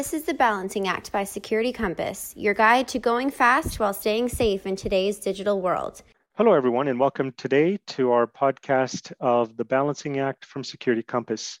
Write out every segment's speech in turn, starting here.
This is the Balancing Act by Security Compass, your guide to going fast while staying safe in today's digital world. Hello, everyone, and welcome today to our podcast of the Balancing Act from Security Compass.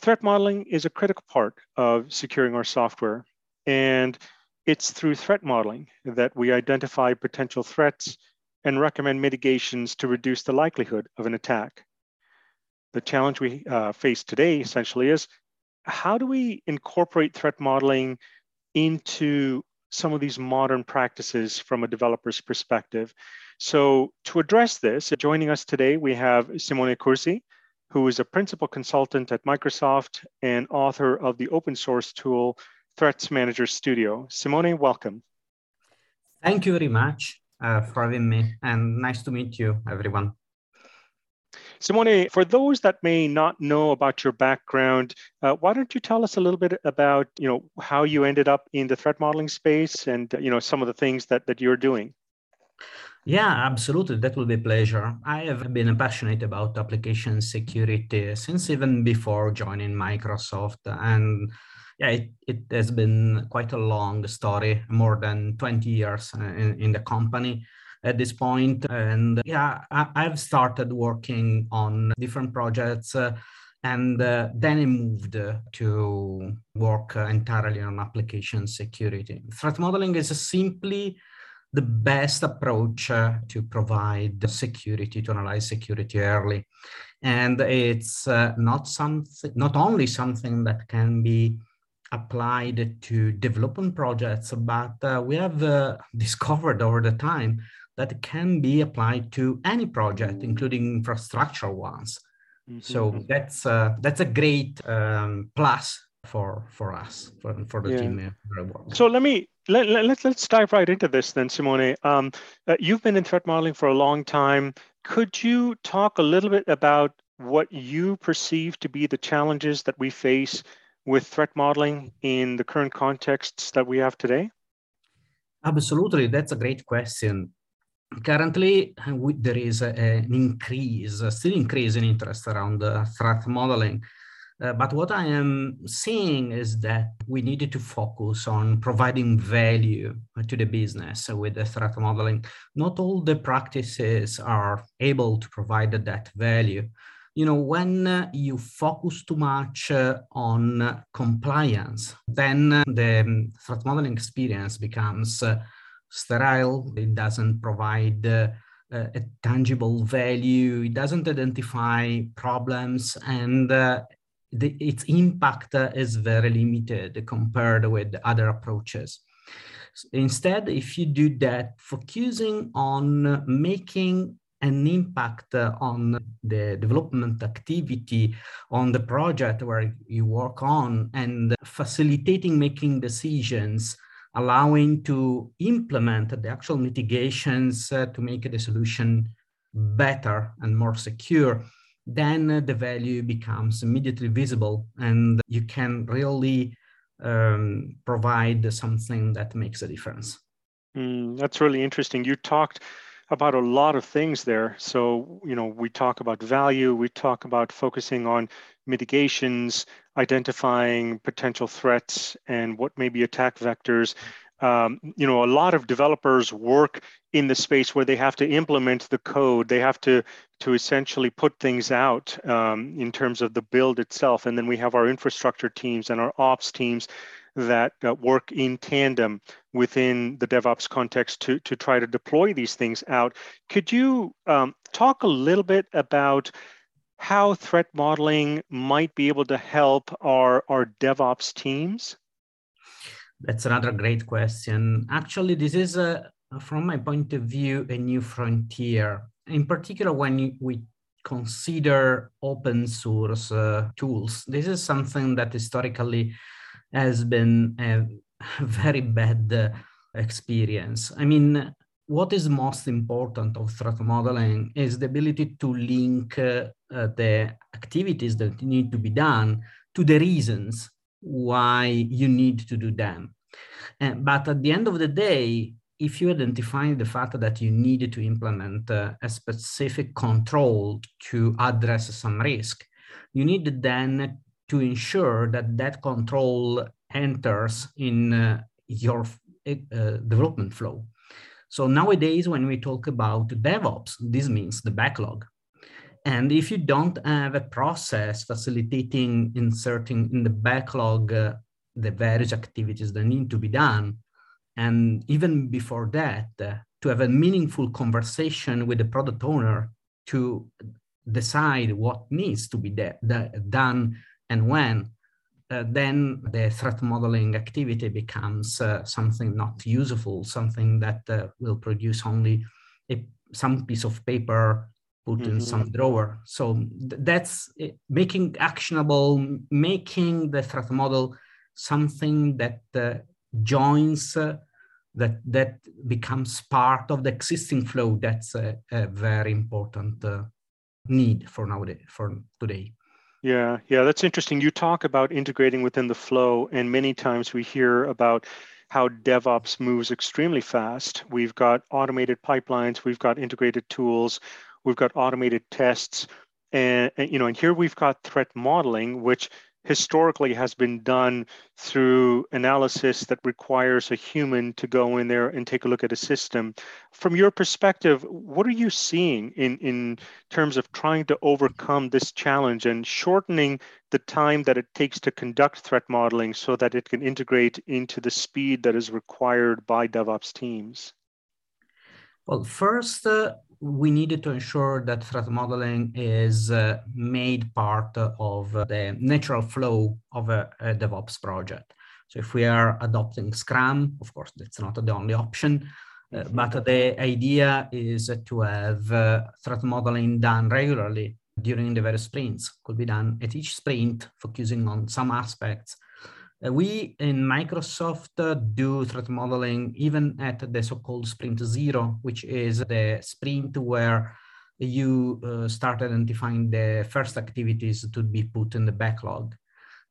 Threat modeling is a critical part of securing our software, and it's through threat modeling that we identify potential threats and recommend mitigations to reduce the likelihood of an attack. The challenge we uh, face today essentially is how do we incorporate threat modeling into some of these modern practices from a developer's perspective? So, to address this, joining us today, we have Simone Curzi, who is a principal consultant at Microsoft and author of the open source tool Threats Manager Studio. Simone, welcome. Thank you very much uh, for having me, and nice to meet you, everyone. Simone, for those that may not know about your background, uh, why don't you tell us a little bit about, you know, how you ended up in the threat modeling space and, you know, some of the things that, that you're doing? Yeah, absolutely. That will be a pleasure. I have been passionate about application security since even before joining Microsoft. And yeah, it, it has been quite a long story, more than 20 years in, in the company at this point. And yeah, I, have started working on different projects. Uh, and uh, then I moved to work entirely on application security. Threat modeling is simply the best approach uh, to provide security, to analyze security early. And it's uh, not something, not only something that can be applied to development projects, but uh, we have uh, discovered over the time that can be applied to any project, including infrastructural ones. Mm-hmm. So that's uh, that's a great um, plus for for us for, for the yeah. team. So let me let, let, let's let's dive right into this then, Simone. Um, uh, you've been in threat modeling for a long time. Could you talk a little bit about what you perceive to be the challenges that we face with threat modeling in the current contexts that we have today? Absolutely, that's a great question currently we, there is a, an increase, still increase in interest around uh, threat modeling. Uh, but what I am seeing is that we needed to focus on providing value to the business with the threat modeling. Not all the practices are able to provide that value. You know, when uh, you focus too much uh, on compliance, then uh, the um, threat modeling experience becomes uh, sterile, it doesn't provide uh, a tangible value, it doesn't identify problems, and uh, the, its impact is very limited compared with other approaches. Instead, if you do that, focusing on making an impact on the development activity on the project where you work on and facilitating making decisions allowing to implement the actual mitigations uh, to make the solution better and more secure, then uh, the value becomes immediately visible and you can really um, provide something that makes a difference. Mm, that's really interesting. You talked about a lot of things there. So, you know, we talk about value, we talk about focusing on mitigations, identifying potential threats and what may be attack vectors. Um, you know, a lot of developers work in the space where they have to implement the code. They have to to essentially put things out um, in terms of the build itself. And then we have our infrastructure teams and our ops teams that uh, work in tandem within the DevOps context to, to try to deploy these things out. Could you um, talk a little bit about how threat modeling might be able to help our, our DevOps teams? That's another great question. Actually, this is, a, from my point of view, a new frontier. In particular, when we consider open source uh, tools, this is something that historically has been a very bad uh, experience. I mean, what is most important of threat modeling is the ability to link uh, uh, the activities that need to be done to the reasons why you need to do them. But at the end of the day, if you identify the fact that you need to implement uh, a specific control to address some risk, you need then to ensure that that control enters in uh, your uh, development flow. So nowadays, when we talk about DevOps, this means the backlog. And if you don't have a process facilitating inserting in the backlog uh, the various activities that need to be done, and even before that, uh, to have a meaningful conversation with the product owner to decide what needs to be de- de- done and when, uh, then the threat modeling activity becomes uh, something not useful, something that uh, will produce only a, some piece of paper put mm-hmm. in some drawer. So th- that's it. making actionable, making the threat model something that uh, joins uh, that that becomes part of the existing flow. That's a, a very important uh, need for nowadays for today. Yeah, yeah, that's interesting. You talk about integrating within the flow, and many times we hear about how DevOps moves extremely fast. We've got automated pipelines, we've got integrated tools, we've got automated tests, and, and you know, and here we've got threat modeling, which historically has been done through analysis that requires a human to go in there and take a look at a system. From your perspective, what are you seeing in, in terms of trying to overcome this challenge and shortening the time that it takes to conduct threat modeling so that it can integrate into the speed that is required by DevOps teams? Well, first, uh, we needed to ensure that threat modeling is uh, made part of the natural flow of a, a, DevOps project. So if we are adopting Scrum, of course, that's not the only option, uh, but the idea is to have uh, threat modeling done regularly during the various sprints. Could be done at each sprint, focusing on some aspects uh, we in Microsoft uh, do threat modeling even at the so-called sprint zero, which is the sprint where you uh, start identifying the first activities to be put in the backlog.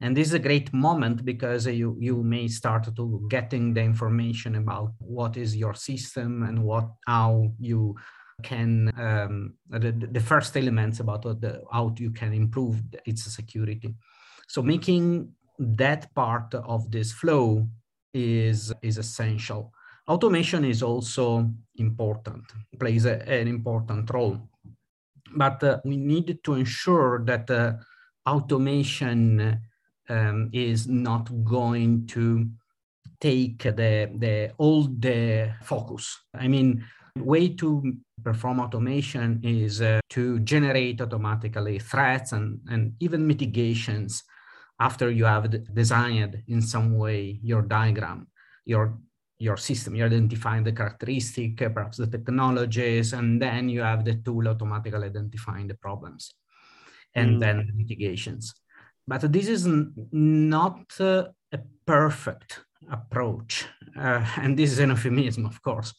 And this is a great moment because you, you may start to getting the information about what is your system and what how you can um, the, the first elements about the, how you can improve its security. So making that part of this flow is, is essential. Automation is also important, plays a, an important role. But uh, we need to ensure that uh, automation um, is not going to take the, the all the focus. I mean, way to perform automation is uh, to generate automatically threats and, and even mitigations after you have designed in some way your diagram, your your system, you're identifying the characteristic, perhaps the technologies, and then you have the tool automatically identifying the problems and mm. then the mitigations. But this is not uh, a perfect approach. Uh, and this is an euphemism, of course,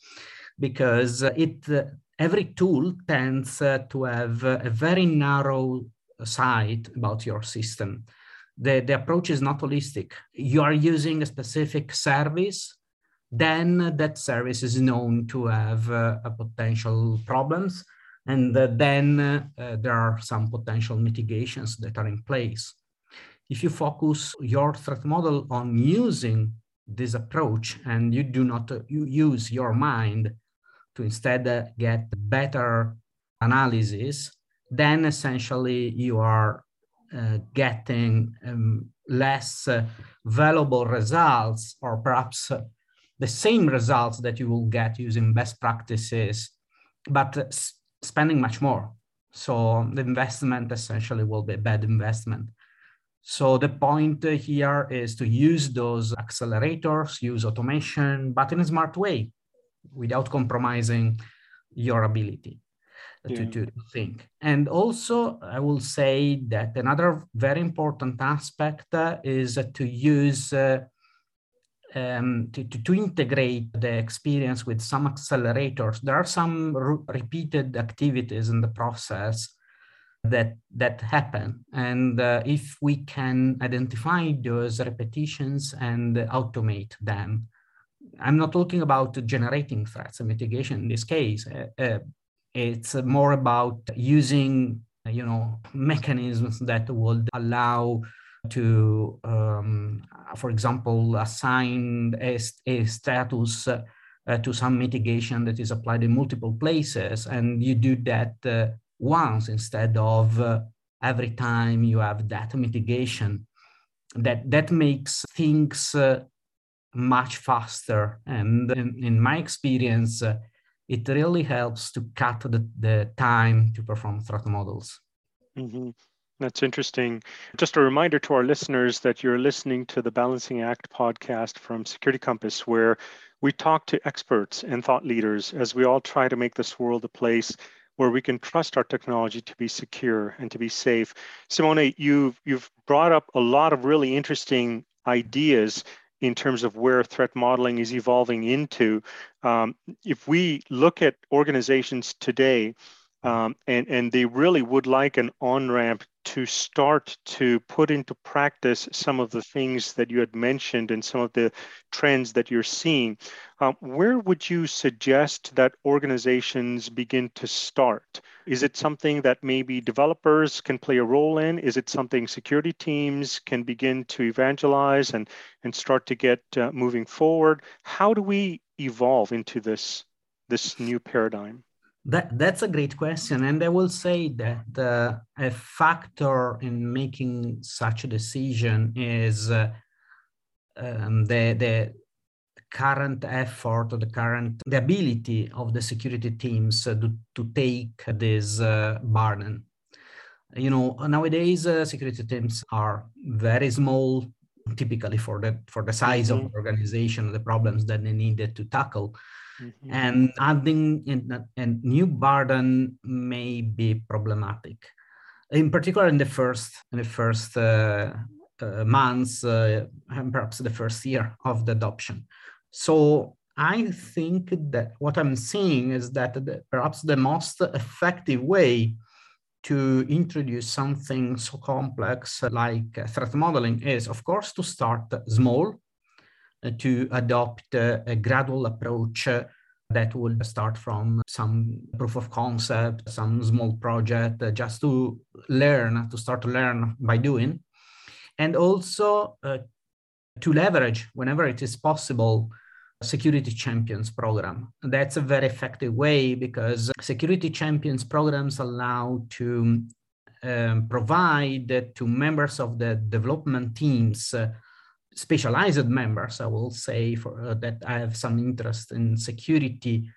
because it uh, every tool tends uh, to have a very narrow sight about your system the, the approach is not holistic. You are using a specific service, then that service is known to have uh, potential problems. And uh, then uh, there are some potential mitigations that are in place. If you focus your threat model on using this approach and you do not uh, you use your mind to instead uh, get better analysis, then essentially you are getting um, less uh, valuable results or perhaps uh, the same results that you will get using best practices, but uh, spending much more. So the investment essentially will be a bad investment. So the point here is to use those accelerators, use automation, but in a smart way without compromising your ability yeah. to, to think. And also, I will say that another very important aspect uh, is uh, to use uh, um, to, to, to, integrate the experience with some accelerators. There are some re repeated activities in the process that that happen, and uh, if we can identify those repetitions and automate them, I'm not talking about generating threats and mitigation in this case. Uh, uh, it's more about using, you know, mechanisms that would allow to, um, for example, assign a, a status uh, to some mitigation that is applied in multiple places, and you do that uh, once instead of uh, every time you have that mitigation. That that makes things uh, much faster, and in, in my experience, uh, it really helps to cut the, the time to perform threat models. Mm-hmm. That's interesting. Just a reminder to our listeners that you're listening to the Balancing Act podcast from Security Compass, where we talk to experts and thought leaders as we all try to make this world a place where we can trust our technology to be secure and to be safe. Simone, you've you've brought up a lot of really interesting ideas in terms of where threat modeling is evolving into. Um, if we look at organizations today, um, and, and they really would like an on ramp to start to put into practice some of the things that you had mentioned and some of the trends that you're seeing. Um, where would you suggest that organizations begin to start? Is it something that maybe developers can play a role in? Is it something security teams can begin to evangelize and, and start to get uh, moving forward? How do we evolve into this, this new paradigm? That, that's a great question. And I will say that uh, a factor in making such a decision is uh, um, the, the current effort or the current the ability of the security teams uh, to, to take this uh, burden. You know, nowadays uh, security teams are very small, typically for the for the size mm-hmm. of the organization, the problems that they needed to tackle. Mm-hmm. And adding in a new burden may be problematic. In particular, in the first in the first uh, uh, months uh, and perhaps the first year of the adoption. So I think that what I'm seeing is that the, perhaps the most effective way to introduce something so complex like threat modeling is, of course, to start small to adopt a gradual approach that will start from some proof of concept, some small project, uh, just to learn, to start to learn by doing. And also uh, to leverage, whenever it is possible, security champions program. That's a very effective way because security champions programs allow to um, provide to members of the development teams uh, specialized members, I will say, for uh, that I have some interest in security.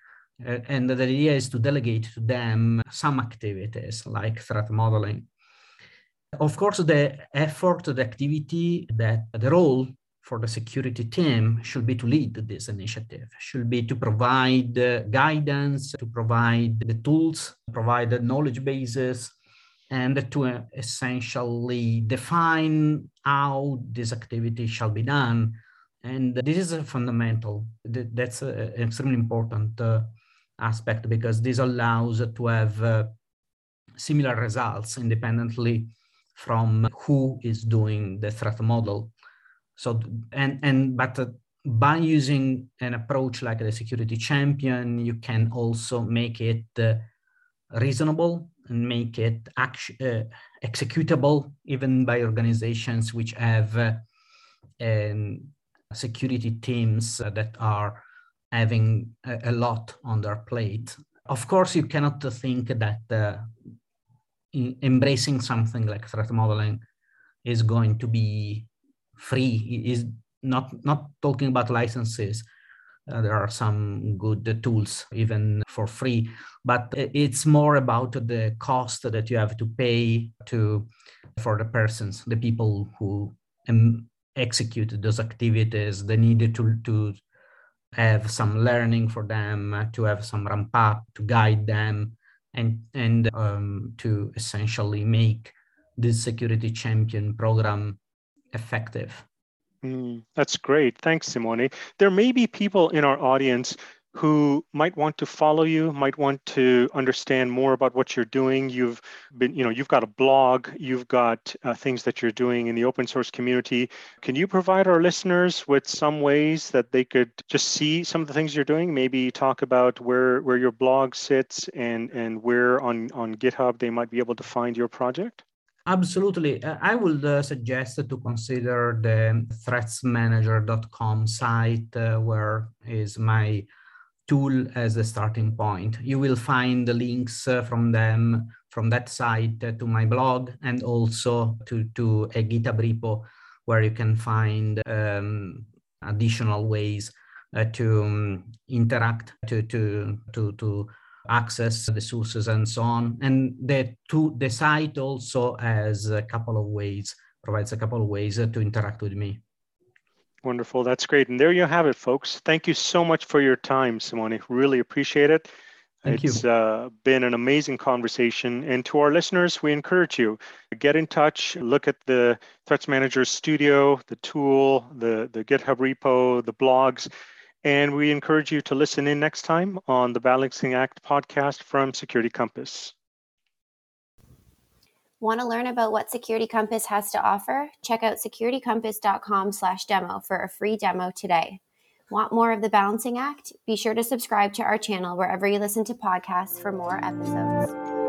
Uh, and the idea is to delegate to them some activities like threat modeling. Of course, the effort, the activity, that the role for the security team should be to lead this initiative, should be to provide uh, guidance, to provide the tools, provide the knowledge bases, and to uh, essentially define how this activity shall be done. And this is a fundamental, that's an extremely important uh, aspect because this allows to have uh, similar results independently from who is doing the threat model. So, and, and but by using an approach like the security champion, you can also make it reasonable and make it act- uh, executable even by organizations which have uh, um, security teams that are having a, a, lot on their plate. Of course, you cannot think that uh, embracing something like threat modeling is going to be free. It is not not talking about licenses uh, there are some good tools even for free, but it's more about the cost that you have to pay to for the persons, the people who um, execute those activities. They need to to have some learning for them, to have some ramp up, to guide them, and and um, to essentially make this security champion program effective. Mm, that's great. Thanks, Simone. There may be people in our audience who might want to follow you, might want to understand more about what you're doing. You've been, you know, you've got a blog, you've got uh, things that you're doing in the open source community. Can you provide our listeners with some ways that they could just see some of the things you're doing? Maybe talk about where where your blog sits and and where on on GitHub they might be able to find your project. Absolutely. Uh, I would uh, suggest to consider the threatsmanager.com site uh, where is my tool as a starting point. You will find the links uh, from them from that site uh, to my blog and also to, to a GitHub repo where you can find um, additional ways uh, to um, interact, to, to, to, to access the sources and so on. And the, to, the site also has a couple of ways, provides a couple of ways to interact with me. Wonderful. That's great. And there you have it, folks. Thank you so much for your time, Simone. Really appreciate it. Thank it's you. uh, been an amazing conversation. And to our listeners, we encourage you to get in touch, look at the Threats Manager Studio, the tool, the, the GitHub repo, the blogs. And we encourage you to listen in next time on the Balancing Act podcast from Security Compass. Want to learn about what Security Compass has to offer? Check out securitycompass.com/demo for a free demo today. Want more of the Balancing Act? Be sure to subscribe to our channel wherever you listen to podcasts for more episodes.